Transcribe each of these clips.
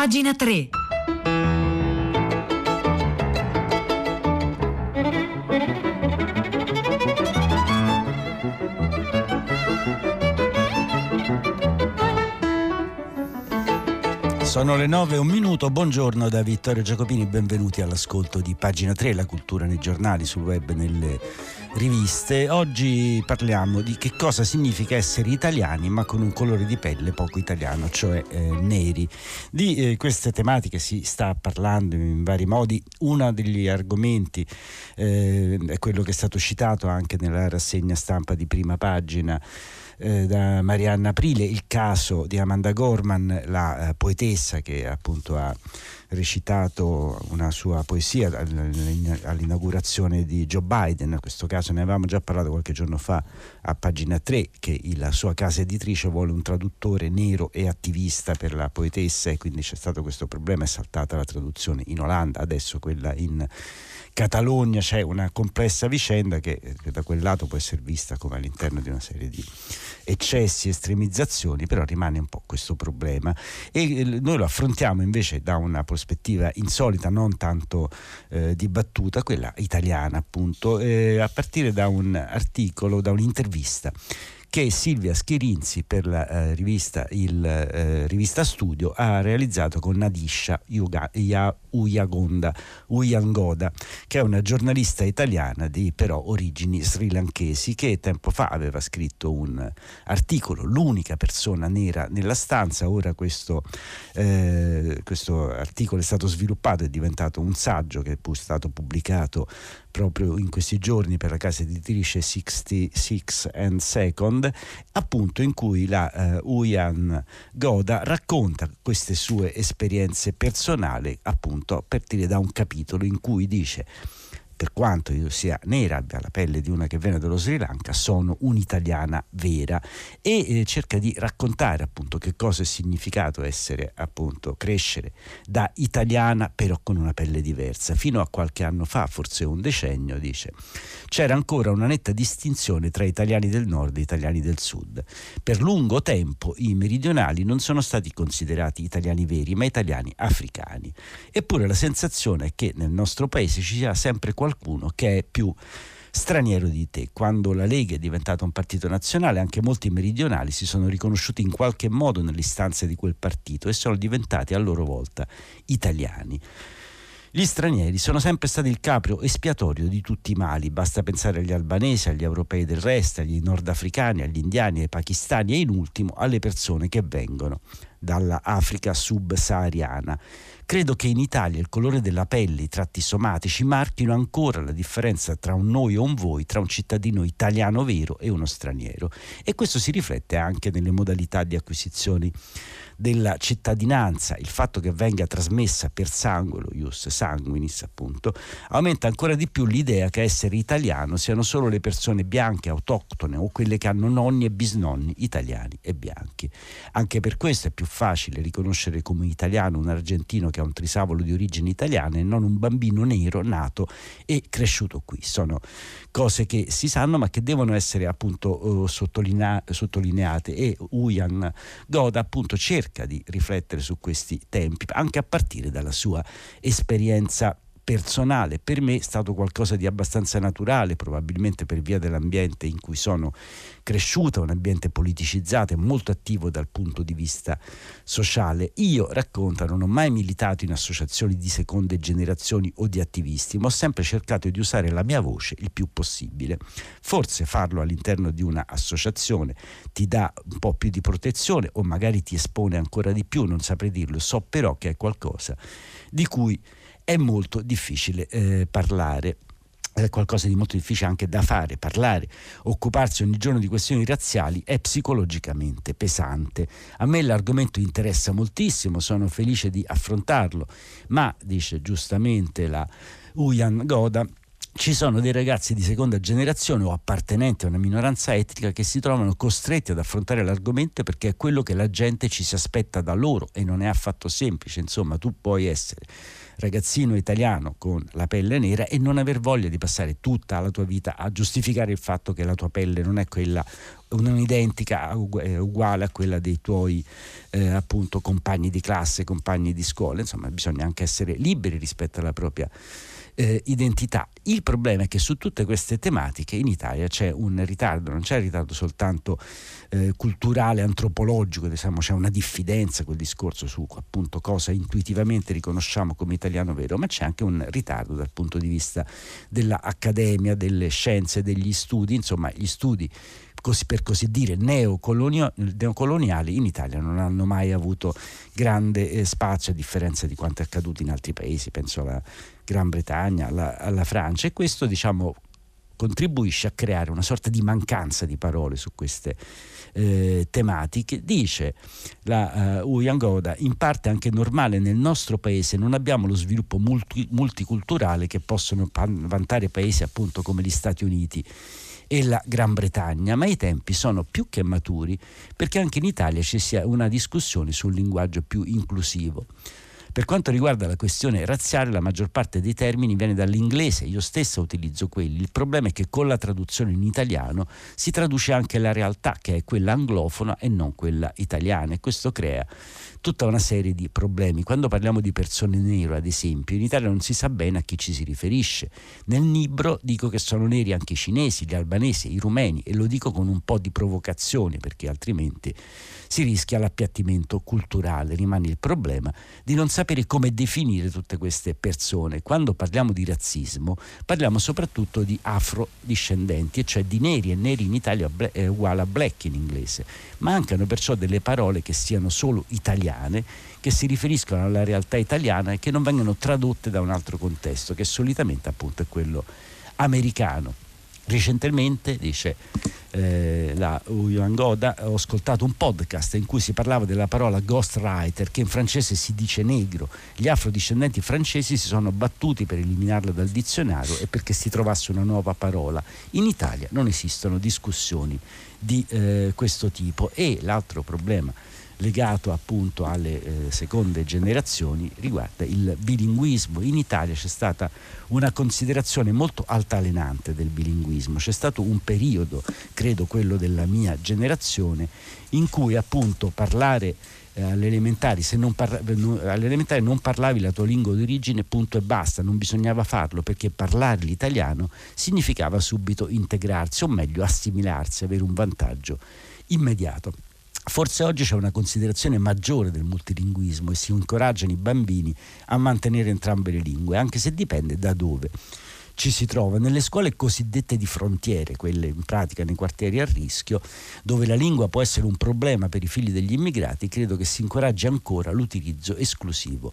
Pagina 3. Sono le 9 e un minuto, buongiorno da Vittorio Giacopini, benvenuti all'ascolto di Pagina 3, la cultura nei giornali, sul web, nelle riviste. Oggi parliamo di che cosa significa essere italiani ma con un colore di pelle poco italiano, cioè eh, neri. Di eh, queste tematiche si sta parlando in vari modi. Uno degli argomenti eh, è quello che è stato citato anche nella rassegna stampa di prima pagina eh, da Marianna Aprile, il caso di Amanda Gorman, la eh, poetessa che appunto ha recitato una sua poesia all'inaugurazione di Joe Biden, in questo caso ne avevamo già parlato qualche giorno fa a pagina 3 che la sua casa editrice vuole un traduttore nero e attivista per la poetessa e quindi c'è stato questo problema, è saltata la traduzione in Olanda, adesso quella in Catalogna c'è una complessa vicenda che, da quel lato può essere vista come all'interno di una serie di eccessi, estremizzazioni, però rimane un po' questo problema. E noi lo affrontiamo invece da una prospettiva insolita, non tanto eh, dibattuta, quella italiana appunto, eh, a partire da un articolo, da un'intervista che Silvia Schirinzi per la eh, rivista, il, eh, rivista, Studio ha realizzato con Nadisha Uyangoda, che è una giornalista italiana di però origini srilankesi che tempo fa aveva scritto un articolo, l'unica persona nera nella stanza, ora questo, eh, questo articolo è stato sviluppato, è diventato un saggio che è stato pubblicato proprio in questi giorni per la casa editrice 66 and Second, appunto in cui la uh, Uyan Goda racconta queste sue esperienze personali, appunto a partire da un capitolo in cui dice per quanto io sia nera, abbia la pelle di una che viene dallo Sri Lanka, sono un'italiana vera e eh, cerca di raccontare appunto che cosa è significato essere appunto crescere da italiana però con una pelle diversa. Fino a qualche anno fa, forse un decennio, dice, c'era ancora una netta distinzione tra italiani del nord e italiani del sud. Per lungo tempo i meridionali non sono stati considerati italiani veri, ma italiani africani. Eppure la sensazione è che nel nostro paese ci sia sempre qualcuno qualcuno che è più straniero di te. Quando la Lega è diventata un partito nazionale, anche molti meridionali si sono riconosciuti in qualche modo nelle istanze di quel partito e sono diventati a loro volta italiani. Gli stranieri sono sempre stati il capro espiatorio di tutti i mali, basta pensare agli albanesi, agli europei del resto, agli nordafricani, agli indiani, ai pakistani e in ultimo alle persone che vengono dalla Africa subsahariana. Credo che in Italia il colore della pelle, i tratti somatici marchino ancora la differenza tra un noi o un voi, tra un cittadino italiano vero e uno straniero. E questo si riflette anche nelle modalità di acquisizione della cittadinanza, il fatto che venga trasmessa per sangue, lo ius sanguinis appunto, aumenta ancora di più l'idea che essere italiano siano solo le persone bianche, autoctone o quelle che hanno nonni e bisnonni italiani e bianchi. Anche per questo è più facile riconoscere come italiano un argentino che ha un trisavolo di origine italiana e non un bambino nero nato e cresciuto qui. Sono cose che si sanno ma che devono essere appunto sottolinea- sottolineate e Uyan Goda appunto cerca di riflettere su questi tempi anche a partire dalla sua esperienza personale, per me è stato qualcosa di abbastanza naturale, probabilmente per via dell'ambiente in cui sono cresciuta, un ambiente politicizzato e molto attivo dal punto di vista sociale. Io, racconta, non ho mai militato in associazioni di seconde generazioni o di attivisti, ma ho sempre cercato di usare la mia voce il più possibile. Forse farlo all'interno di un'associazione ti dà un po' più di protezione o magari ti espone ancora di più, non saprei dirlo, so però che è qualcosa di cui è molto difficile eh, parlare è qualcosa di molto difficile anche da fare, parlare, occuparsi ogni giorno di questioni razziali è psicologicamente pesante. A me l'argomento interessa moltissimo, sono felice di affrontarlo, ma dice giustamente la Uyan Goda, ci sono dei ragazzi di seconda generazione o appartenenti a una minoranza etnica che si trovano costretti ad affrontare l'argomento perché è quello che la gente ci si aspetta da loro e non è affatto semplice. Insomma, tu puoi essere ragazzino italiano con la pelle nera e non aver voglia di passare tutta la tua vita a giustificare il fatto che la tua pelle non è quella non identica uguale a quella dei tuoi eh, appunto compagni di classe, compagni di scuola, insomma bisogna anche essere liberi rispetto alla propria eh, identità. Il problema è che su tutte queste tematiche in Italia c'è un ritardo, non c'è un ritardo soltanto eh, culturale, antropologico, diciamo, c'è una diffidenza quel discorso su appunto cosa intuitivamente riconosciamo come italiano vero, ma c'è anche un ritardo dal punto di vista dell'accademia, delle scienze, degli studi, insomma gli studi così, per così dire neocoloniali in Italia non hanno mai avuto grande eh, spazio a differenza di quanto è accaduto in altri paesi, penso alla Gran Bretagna, alla, alla Francia e questo diciamo contribuisce a creare una sorta di mancanza di parole su queste eh, tematiche. Dice la uh, Uyangoda, in parte anche normale nel nostro paese non abbiamo lo sviluppo multi, multiculturale che possono vantare paesi appunto come gli Stati Uniti e la Gran Bretagna, ma i tempi sono più che maturi perché anche in Italia ci sia una discussione sul linguaggio più inclusivo. Per quanto riguarda la questione razziale, la maggior parte dei termini viene dall'inglese, io stessa utilizzo quelli. Il problema è che con la traduzione in italiano si traduce anche la realtà, che è quella anglofona e non quella italiana, e questo crea tutta una serie di problemi. Quando parliamo di persone nere, ad esempio, in Italia non si sa bene a chi ci si riferisce. Nel Nibro dico che sono neri anche i cinesi, gli albanesi, i rumeni e lo dico con un po' di provocazione perché altrimenti si rischia l'appiattimento culturale, rimane il problema di non sapere come definire tutte queste persone. Quando parliamo di razzismo parliamo soprattutto di afrodiscendenti, cioè di neri e neri in Italia è uguale a black in inglese. Mancano perciò delle parole che siano solo italiane che si riferiscono alla realtà italiana e che non vengono tradotte da un altro contesto, che solitamente appunto è quello americano. Recentemente, dice eh, la Yuan Goda, ho ascoltato un podcast in cui si parlava della parola ghostwriter, che in francese si dice negro. Gli afrodiscendenti francesi si sono battuti per eliminarla dal dizionario e perché si trovasse una nuova parola. In Italia non esistono discussioni di eh, questo tipo e l'altro problema legato appunto alle eh, seconde generazioni riguarda il bilinguismo. In Italia c'è stata una considerazione molto altalenante del bilinguismo, c'è stato un periodo, credo quello della mia generazione, in cui appunto parlare eh, all'elementare, se non, parla, all'elementare non parlavi la tua lingua d'origine, punto e basta, non bisognava farlo perché parlare l'italiano significava subito integrarsi o meglio assimilarsi, avere un vantaggio immediato. Forse oggi c'è una considerazione maggiore del multilinguismo e si incoraggiano i bambini a mantenere entrambe le lingue, anche se dipende da dove ci si trova. Nelle scuole cosiddette di frontiere, quelle in pratica nei quartieri a rischio, dove la lingua può essere un problema per i figli degli immigrati, credo che si incoraggi ancora l'utilizzo esclusivo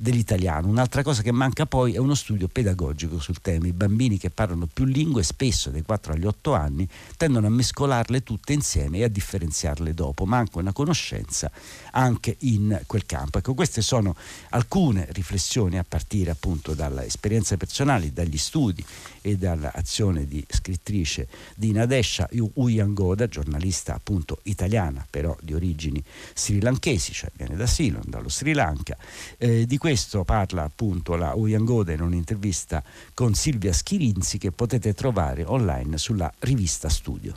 dell'italiano. Un'altra cosa che manca poi è uno studio pedagogico sul tema. I bambini che parlano più lingue, spesso dai 4 agli 8 anni, tendono a mescolarle tutte insieme e a differenziarle dopo. Manca una conoscenza anche in quel campo. Ecco, queste sono alcune riflessioni a partire appunto dalle esperienze personali, dagli studi e dall'azione di scrittrice di Nadesha Uyangoda, giornalista appunto italiana, però di origini sri lankesi, cioè viene da Ceylon, dallo Sri Lanka. Eh, di questo parla appunto la Uyangoda in un'intervista con Silvia Schirinzi che potete trovare online sulla rivista Studio.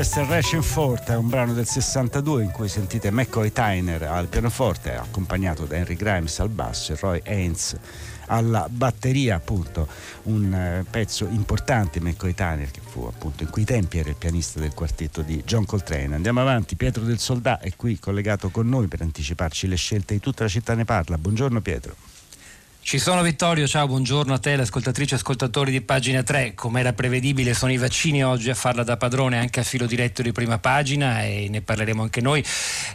È Racing Forte, è un brano del 62 in cui sentite McCoy Tyner al pianoforte, accompagnato da Henry Grimes al basso e Roy Haynes alla batteria, appunto, un eh, pezzo importante McCoy Tyner che fu appunto in quei tempi era il pianista del quartetto di John Coltrane. Andiamo avanti, Pietro del Soldà è qui collegato con noi per anticiparci le scelte di tutta la città ne parla. Buongiorno Pietro. Ci sono Vittorio, ciao, buongiorno a te, ascoltatrici e ascoltatori di pagina 3. Come era prevedibile, sono i vaccini oggi a farla da padrone anche a filo diretto di prima pagina e ne parleremo anche noi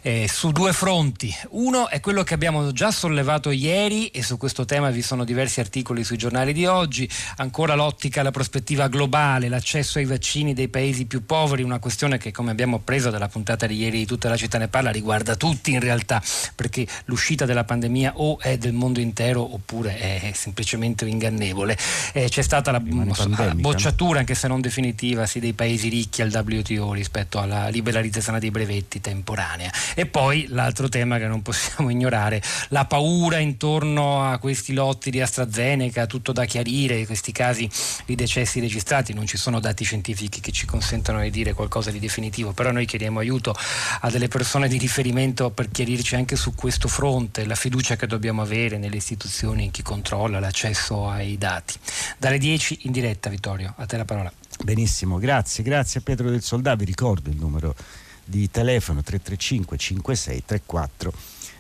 eh, su due fronti. Uno è quello che abbiamo già sollevato ieri e su questo tema vi sono diversi articoli sui giornali di oggi. Ancora l'ottica, la prospettiva globale, l'accesso ai vaccini dei paesi più poveri, una questione che come abbiamo preso dalla puntata di ieri di tutta la città ne parla riguarda tutti in realtà, perché l'uscita della pandemia o è del mondo intero oppure oppure è semplicemente ingannevole. Eh, c'è stata la bocciatura, anche se non definitiva, sì, dei paesi ricchi al WTO rispetto alla liberalizzazione dei brevetti temporanea. E poi l'altro tema che non possiamo ignorare, la paura intorno a questi lotti di AstraZeneca, tutto da chiarire, questi casi di decessi registrati, non ci sono dati scientifici che ci consentono di dire qualcosa di definitivo, però noi chiediamo aiuto a delle persone di riferimento per chiarirci anche su questo fronte, la fiducia che dobbiamo avere nelle istituzioni in chi controlla l'accesso ai dati. Dalle 10 in diretta, Vittorio, a te la parola. Benissimo, grazie, grazie a Pietro del Soldà, vi ricordo il numero di telefono 335 56 34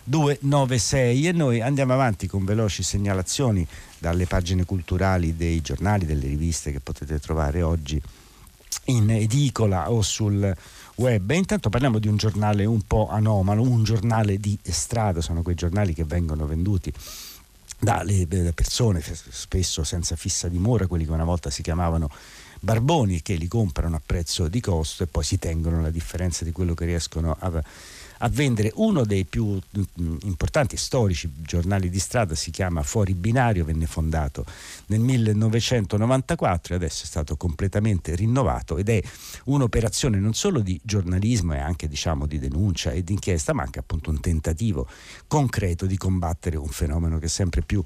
296 e noi andiamo avanti con veloci segnalazioni dalle pagine culturali dei giornali, delle riviste che potete trovare oggi in edicola o sul web. E intanto parliamo di un giornale un po' anomalo, un giornale di strada, sono quei giornali che vengono venduti dalle persone, spesso senza fissa dimora, quelli che una volta si chiamavano barboni, che li comprano a prezzo di costo e poi si tengono la differenza di quello che riescono a a vendere uno dei più mm, importanti storici giornali di strada, si chiama Fuori Binario, venne fondato nel 1994 e adesso è stato completamente rinnovato ed è un'operazione non solo di giornalismo e anche diciamo di denuncia e di inchiesta, ma anche appunto un tentativo concreto di combattere un fenomeno che è sempre più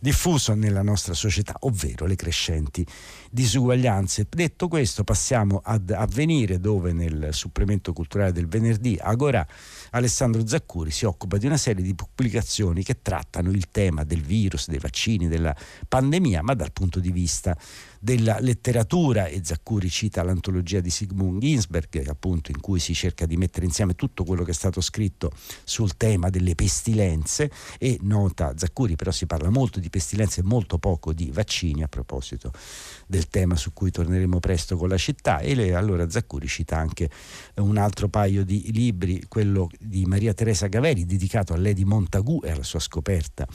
diffuso nella nostra società, ovvero le crescenti disuguaglianze. Detto questo, passiamo ad avvenire dove nel supplemento culturale del venerdì Agora Alessandro Zaccuri si occupa di una serie di pubblicazioni che trattano il tema del virus, dei vaccini, della pandemia, ma dal punto di vista della letteratura e Zaccuri cita l'antologia di Sigmund Ginsberg appunto in cui si cerca di mettere insieme tutto quello che è stato scritto sul tema delle pestilenze e nota Zaccuri però si parla molto di pestilenze e molto poco di vaccini a proposito del tema su cui torneremo presto con la città. E le, allora Zaccuri cita anche un altro paio di libri quello di Maria Teresa Gaveri dedicato a Lady Montagu e alla sua scoperta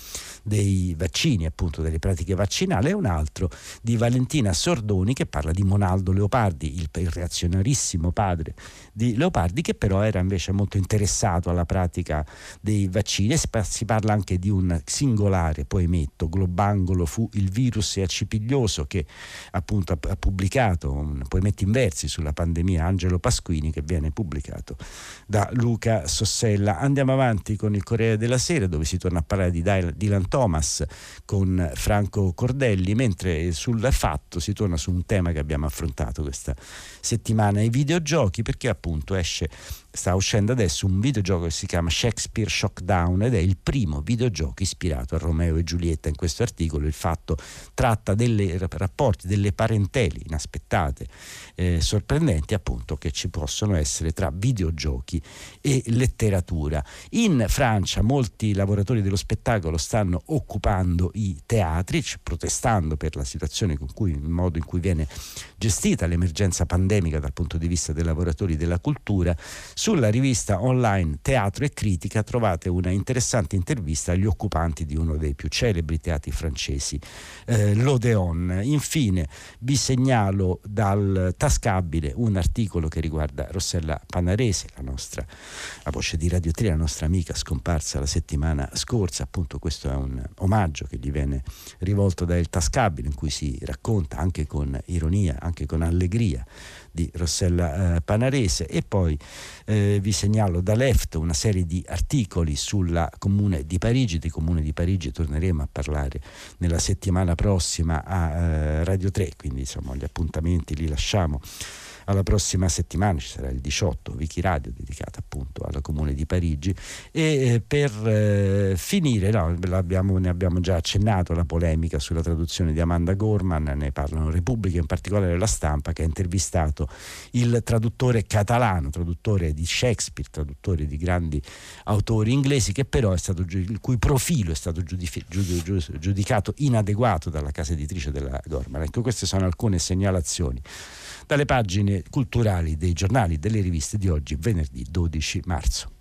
dei vaccini appunto delle pratiche vaccinali e un altro di Valentina Valentina Sordoni che parla di Monaldo Leopardi, il, reazionarissimo padre di Leopardi, che però era invece molto interessato alla pratica dei vaccini. E si parla anche di un singolare poemetto, Globangolo fu il virus accipiglioso, che appunto ha pubblicato un poemetto in versi sulla pandemia Angelo Pasquini, che viene pubblicato da Luca Sossella. Andiamo avanti con il Corriere della Sera, dove si torna a parlare di Dylan Thomas con Franco Cordelli, mentre sul fatto fatto si torna su un tema che abbiamo affrontato questa settimana, i videogiochi, perché appunto esce sta uscendo adesso un videogioco che si chiama Shakespeare Shockdown ed è il primo videogioco ispirato a Romeo e Giulietta. In questo articolo il fatto tratta dei rapporti, delle parentele inaspettate, eh, sorprendenti appunto che ci possono essere tra videogiochi e letteratura. In Francia molti lavoratori dello spettacolo stanno occupando i teatri, protestando per la situazione con cui, il modo in cui viene gestita l'emergenza pandemica dal punto di vista dei lavoratori della cultura sulla rivista online Teatro e Critica trovate una interessante intervista agli occupanti di uno dei più celebri teatri francesi, eh, l'Odeon. Infine vi segnalo dal tascabile un articolo che riguarda Rossella Panarese, la nostra la voce di Radio 3, la nostra amica scomparsa la settimana scorsa. Appunto questo è un omaggio che gli viene rivolto da Il Tascabile in cui si racconta anche con ironia, anche con allegria di Rossella eh, Panarese. E poi eh, vi segnalo da Left una serie di articoli sulla Comune di Parigi, di Comune di Parigi torneremo a parlare nella settimana prossima a eh, Radio 3, quindi insomma gli appuntamenti li lasciamo alla prossima settimana, ci sarà il 18 Wiki Radio dedicato appunto al comune di Parigi e eh, per eh, finire, no, ne abbiamo già accennato la polemica sulla traduzione di Amanda Gorman, ne parlano Repubblica, in particolare la stampa che ha intervistato il traduttore catalano, traduttore di Shakespeare, traduttore di grandi autori inglesi, che però è stato, il cui profilo è stato giudicato inadeguato dalla casa editrice della Gorman. Ecco, queste sono alcune segnalazioni dalle pagine culturali dei giornali e delle riviste di oggi, venerdì 12 marzo.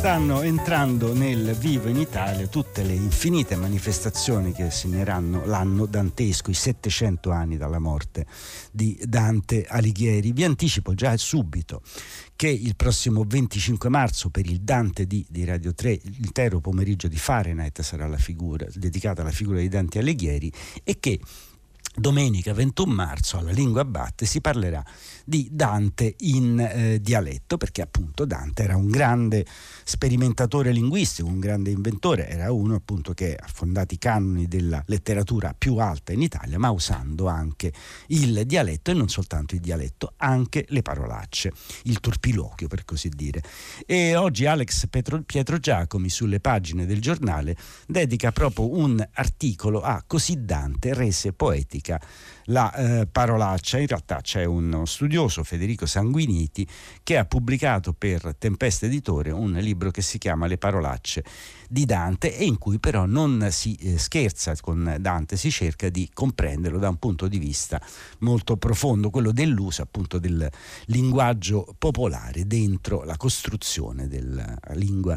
Stanno entrando nel vivo in Italia tutte le infinite manifestazioni che segneranno l'anno dantesco, i 700 anni dalla morte di Dante Alighieri. Vi anticipo già subito che il prossimo 25 marzo per il Dante di, di Radio 3 l'intero pomeriggio di Fahrenheit sarà la figura, dedicata alla figura di Dante Alighieri e che Domenica 21 marzo alla Lingua Batte si parlerà di Dante in eh, dialetto, perché appunto Dante era un grande sperimentatore linguistico, un grande inventore, era uno appunto che ha fondato i canoni della letteratura più alta in Italia, ma usando anche il dialetto e non soltanto il dialetto, anche le parolacce, il turpiloquio per così dire. E oggi Alex Petro, Pietro Giacomi sulle pagine del giornale dedica proprio un articolo a Così Dante rese poetica América. La eh, parolaccia. In realtà c'è uno studioso, Federico Sanguiniti, che ha pubblicato per Tempesta Editore un libro che si chiama Le parolacce di Dante e in cui però non si eh, scherza con Dante, si cerca di comprenderlo da un punto di vista molto profondo, quello dell'uso appunto del linguaggio popolare dentro la costruzione della lingua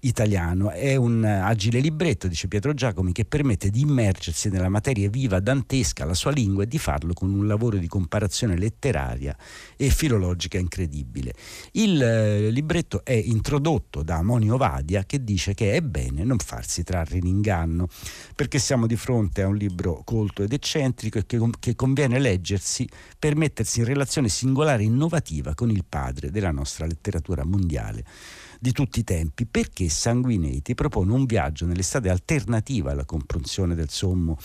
italiana. È un agile libretto, dice Pietro Giacomi, che permette di immergersi nella materia viva dantesca, la sua lingua, e di farlo con un lavoro di comparazione letteraria e filologica incredibile. Il eh, libretto è introdotto da Monio Vadia che dice che è bene non farsi trarre in inganno, perché siamo di fronte a un libro colto ed eccentrico e che, che conviene leggersi per mettersi in relazione singolare e innovativa con il padre della nostra letteratura mondiale di tutti i tempi, perché Sanguinetti propone un viaggio nell'estate alternativa alla comprensione del sommo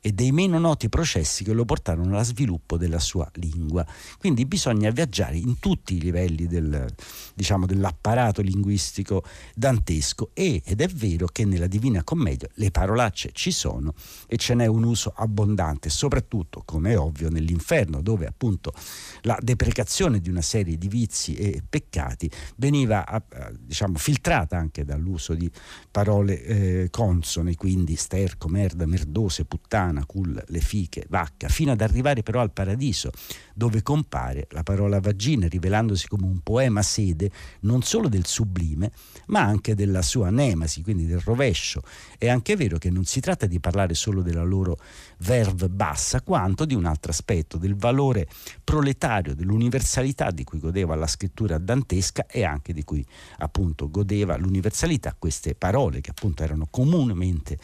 e dei meno noti processi che lo portarono allo sviluppo della sua lingua. Quindi bisogna viaggiare in tutti i livelli del, diciamo, dell'apparato linguistico dantesco e, ed è vero che nella Divina Commedia le parolacce ci sono e ce n'è un uso abbondante, soprattutto, come è ovvio, nell'inferno, dove appunto la deprecazione di una serie di vizi e peccati veniva a, a, diciamo, filtrata anche dall'uso di parole eh, consone, quindi sterco, merda, merdose, puttana, cull, le fiche, vacca, fino ad arrivare però al paradiso, dove compare la parola vagina, rivelandosi come un poema sede non solo del sublime, ma anche della sua nemasi, quindi del rovescio. È anche vero che non si tratta di parlare solo della loro verve bassa, quanto di un altro aspetto, del valore proletario, dell'universalità di cui godeva la scrittura dantesca e anche di cui appunto godeva l'universalità, queste parole che appunto erano comunemente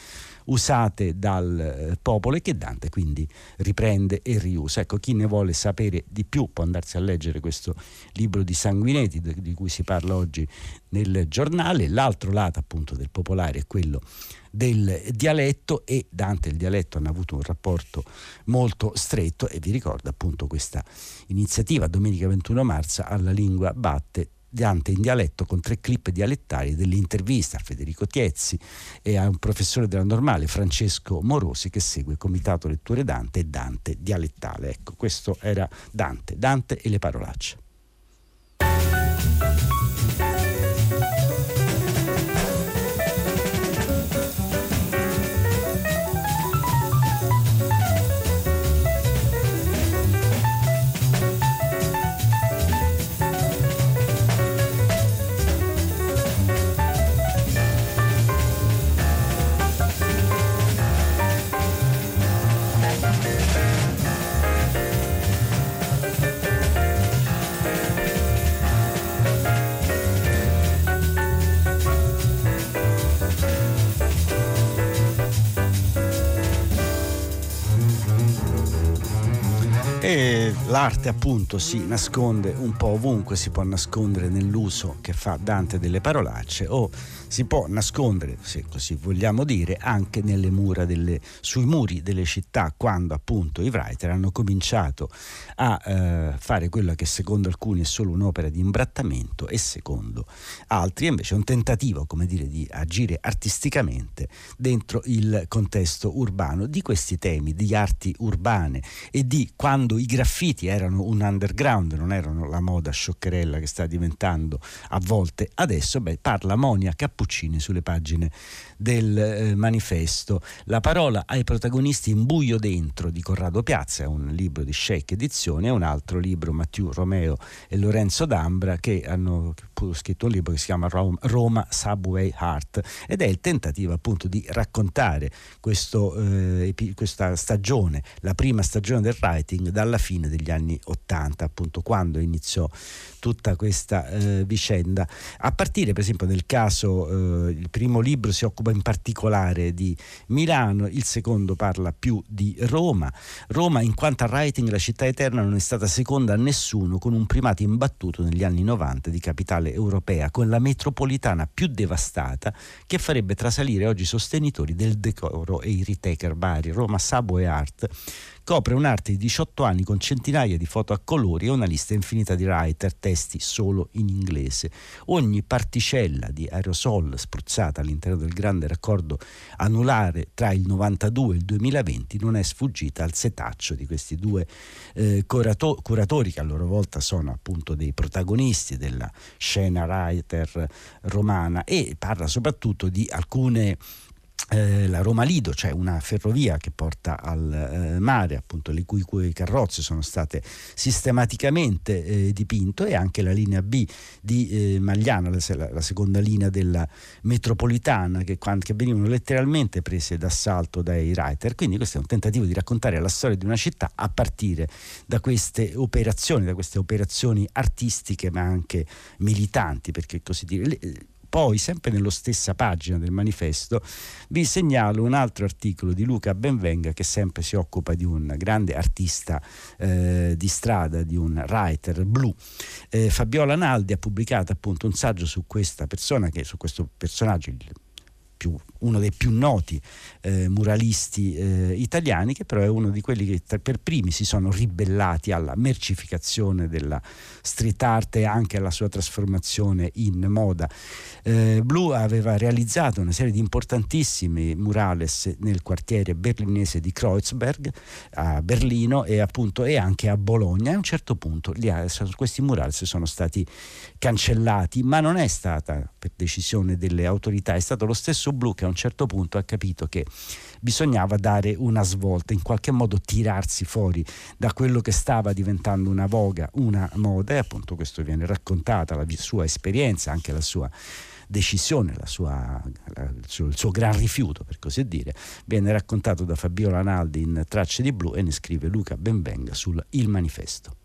usate dal eh, popolo e che Dante quindi riprende e riusa. Ecco, chi ne vuole sapere di più può andarsi a leggere questo libro di Sanguinetti di cui si parla oggi nel giornale. L'altro lato appunto del popolare è quello del dialetto e Dante e il dialetto hanno avuto un rapporto molto stretto e vi ricordo appunto questa iniziativa domenica 21 marzo alla lingua batte Dante in dialetto con tre clip dialettali delle interviste a Federico Tiezzi e a un professore della normale Francesco Morosi che segue Comitato Letture Dante e Dante dialettale. Ecco, questo era Dante, Dante e le parolacce. L'arte appunto si nasconde un po' ovunque, si può nascondere nell'uso che fa Dante delle parolacce o si può nascondere, se così vogliamo dire, anche nelle mura delle, sui muri delle città, quando appunto i writer hanno cominciato a eh, fare quella che secondo alcuni è solo un'opera di imbrattamento e secondo altri invece è un tentativo, come dire, di agire artisticamente dentro il contesto urbano. Di questi temi, di arti urbane e di quando i graffiti erano un underground, non erano la moda scioccherella che sta diventando a volte adesso, beh, parla Monia Cappuccini Cappuccini sulle pagine del eh, manifesto. La parola ai protagonisti in buio dentro di Corrado Piazza, è un libro di Sheik Edizione, e un altro libro Mathieu Romeo e Lorenzo D'Ambra che hanno scritto un libro che si chiama Roma Subway Heart ed è il tentativo appunto di raccontare questo, eh, questa stagione, la prima stagione del writing dalla fine degli anni 80, appunto quando iniziò tutta questa eh, vicenda. A partire per esempio nel caso, eh, il primo libro si occupa in particolare di Milano, il secondo parla più di Roma. Roma in quanto a writing la città eterna non è stata seconda a nessuno con un primato imbattuto negli anni 90 di capitale europea, con la metropolitana più devastata che farebbe trasalire oggi sostenitori del decoro e i retaker vari, Roma Sabo e Art Copre un'arte di 18 anni con centinaia di foto a colori e una lista infinita di writer, testi solo in inglese. Ogni particella di aerosol spruzzata all'interno del grande raccordo anulare tra il 92 e il 2020 non è sfuggita al setaccio di questi due eh, curato- curatori che a loro volta sono appunto dei protagonisti della scena writer romana e parla soprattutto di alcune eh, la Roma Lido, cioè una ferrovia che porta al eh, mare, appunto, le cui, cui, carrozze sono state sistematicamente eh, dipinte, e anche la linea B di eh, Magliano, la, la, seconda linea della metropolitana, che, che, venivano letteralmente prese d'assalto dai writer. Quindi questo è un tentativo di raccontare la storia di una città a partire da queste operazioni, da queste operazioni artistiche ma anche militanti, perché così dire. Le, poi, sempre nella stessa pagina del manifesto, vi segnalo un altro articolo di Luca Benvenga che sempre si occupa di un grande artista eh, di strada, di un writer blu. Eh, Fabiola Naldi ha pubblicato appunto un saggio su questa persona, che, su questo personaggio, il più, uno dei più noti eh, muralisti eh, italiani, che però è uno di quelli che per primi si sono ribellati alla mercificazione della street art e anche alla sua trasformazione in moda. Eh, Blue aveva realizzato una serie di importantissimi murales nel quartiere berlinese di Kreuzberg a Berlino e appunto e anche a Bologna a un certo punto ha, questi murales sono stati cancellati, ma non è stata per decisione delle autorità, è stato lo stesso Blu che a un certo punto ha capito che bisognava dare una svolta, in qualche modo tirarsi fuori da quello che stava diventando una voga, una moda e appunto questo viene raccontata, la sua esperienza, anche la sua decisione, la sua, la, il, suo, il, suo, gran rifiuto per così dire, viene raccontato da Fabiola Naldi in Tracce di Blu e ne scrive Luca Benvenga sul Il Manifesto.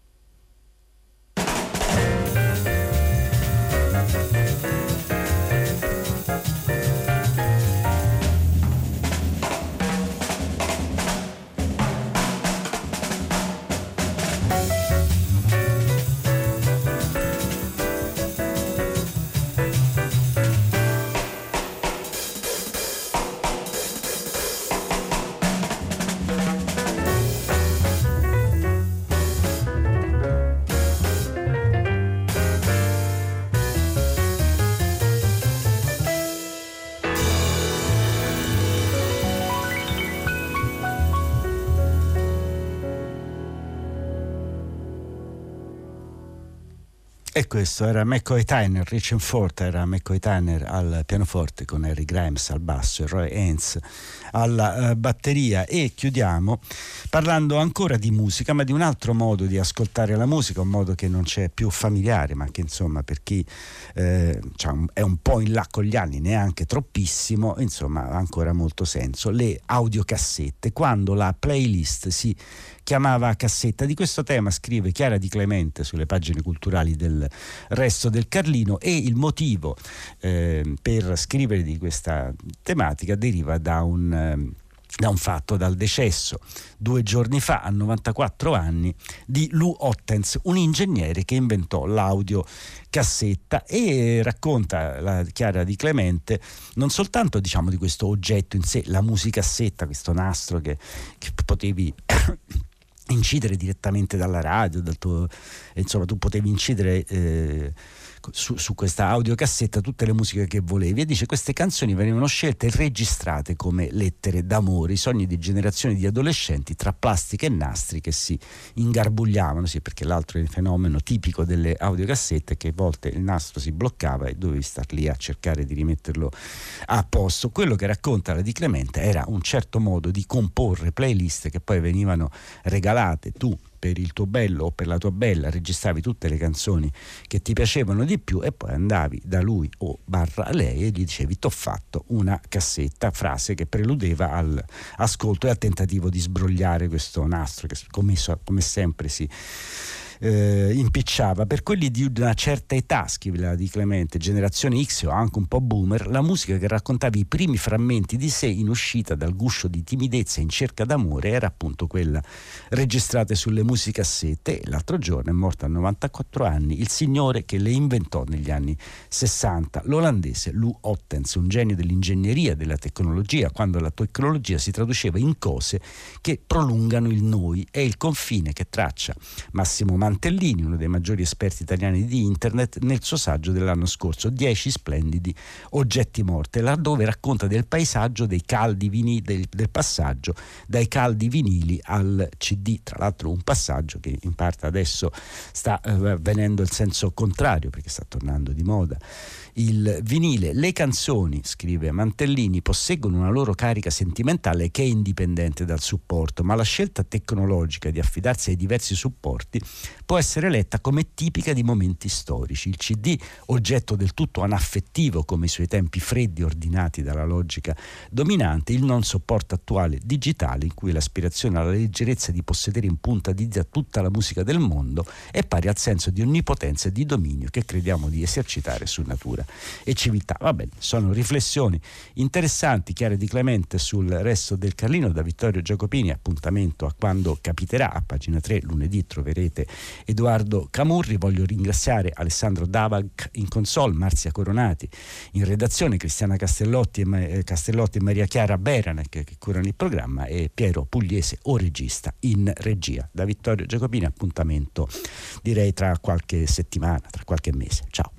E questo era McCoy Tyner, Rich Fort era McCoy Tyner al pianoforte con Harry Grimes al basso e Roy Haynes alla uh, batteria e chiudiamo parlando ancora di musica ma di un altro modo di ascoltare la musica, un modo che non c'è più familiare ma che insomma per chi eh, è un po' in là con gli anni, neanche troppissimo, insomma ha ancora molto senso, le audiocassette, quando la playlist si chiamava cassetta. Di questo tema scrive Chiara Di Clemente sulle pagine culturali del resto del Carlino e il motivo eh, per scrivere di questa tematica deriva da un... Eh, da un fatto, dal decesso. Due giorni fa, a 94 anni, di Lou Ottens, un ingegnere che inventò l'audio cassetta e racconta la Chiara di Clemente non soltanto diciamo di questo oggetto in sé, la musicassetta, questo nastro che, che potevi incidere direttamente dalla radio, dal tuo, insomma tu potevi incidere... Eh, su, su, questa audiocassetta tutte le musiche che volevi e dice queste canzoni venivano scelte e registrate come lettere d'amore, i sogni di generazioni di adolescenti tra plastica e nastri che si ingarbugliavano, sì, perché l'altro fenomeno tipico delle audiocassette è che a volte il nastro si bloccava e dovevi star lì a cercare di rimetterlo a posto. Quello che racconta la di Clemente era un certo modo di comporre playlist che poi venivano regalate tu per il tuo bello o per la tua bella, registravi tutte le canzoni che ti piacevano di più e poi andavi da lui o barra lei e gli dicevi t'ho fatto una cassetta, frase che preludeva all'ascolto e al tentativo di sbrogliare questo nastro che come, come sempre si eh, impicciava. Per quelli di una certa età, scrive la di Clemente, generazione X o anche un po' boomer, la musica che raccontava i primi frammenti di sé in uscita dal guscio di timidezza in cerca d'amore era appunto quella registrata sulle musicassette. E l'altro giorno è morto a 94 anni il signore che le inventò negli anni 60, l'olandese Lou Ottens, un genio dell'ingegneria, della tecnologia, quando la tecnologia si traduceva in cose che prolungano il noi, è il confine che traccia Massimo Mann Mantellini, uno dei maggiori esperti italiani di internet, nel suo saggio dell'anno scorso, 10 splendidi oggetti morti, laddove racconta del paesaggio dei caldi vinili, del, del passaggio dai caldi vinili al CD, tra l'altro un passaggio che in parte adesso sta eh, avvenendo il senso contrario perché sta tornando di moda il vinile. Le canzoni, scrive Mantellini, posseggono una loro carica sentimentale che è indipendente dal supporto, ma la scelta tecnologica di affidarsi ai diversi supporti può essere letta come tipica di momenti storici. Il CD, oggetto del tutto anaffettivo come i suoi tempi freddi ordinati dalla logica dominante, il non supporto attuale digitale in cui l'aspirazione alla leggerezza di possedere in punta di dita tutta la musica del mondo è pari al senso di onnipotenza e di dominio che crediamo di esercitare su natura e civiltà. Va bene, sono riflessioni interessanti, chiare di Clemente sul resto del Carlino da Vittorio Giacopini, appuntamento a quando capiterà, a pagina 3 lunedì troverete Edoardo Camurri, voglio ringraziare Alessandro Davac in console, Marzia Coronati in redazione, Cristiana Castellotti e, eh, Castellotti e Maria Chiara Beranek che curano il programma e Piero Pugliese o regista in regia. Da Vittorio Giacopini appuntamento direi tra qualche settimana, tra qualche mese. Ciao.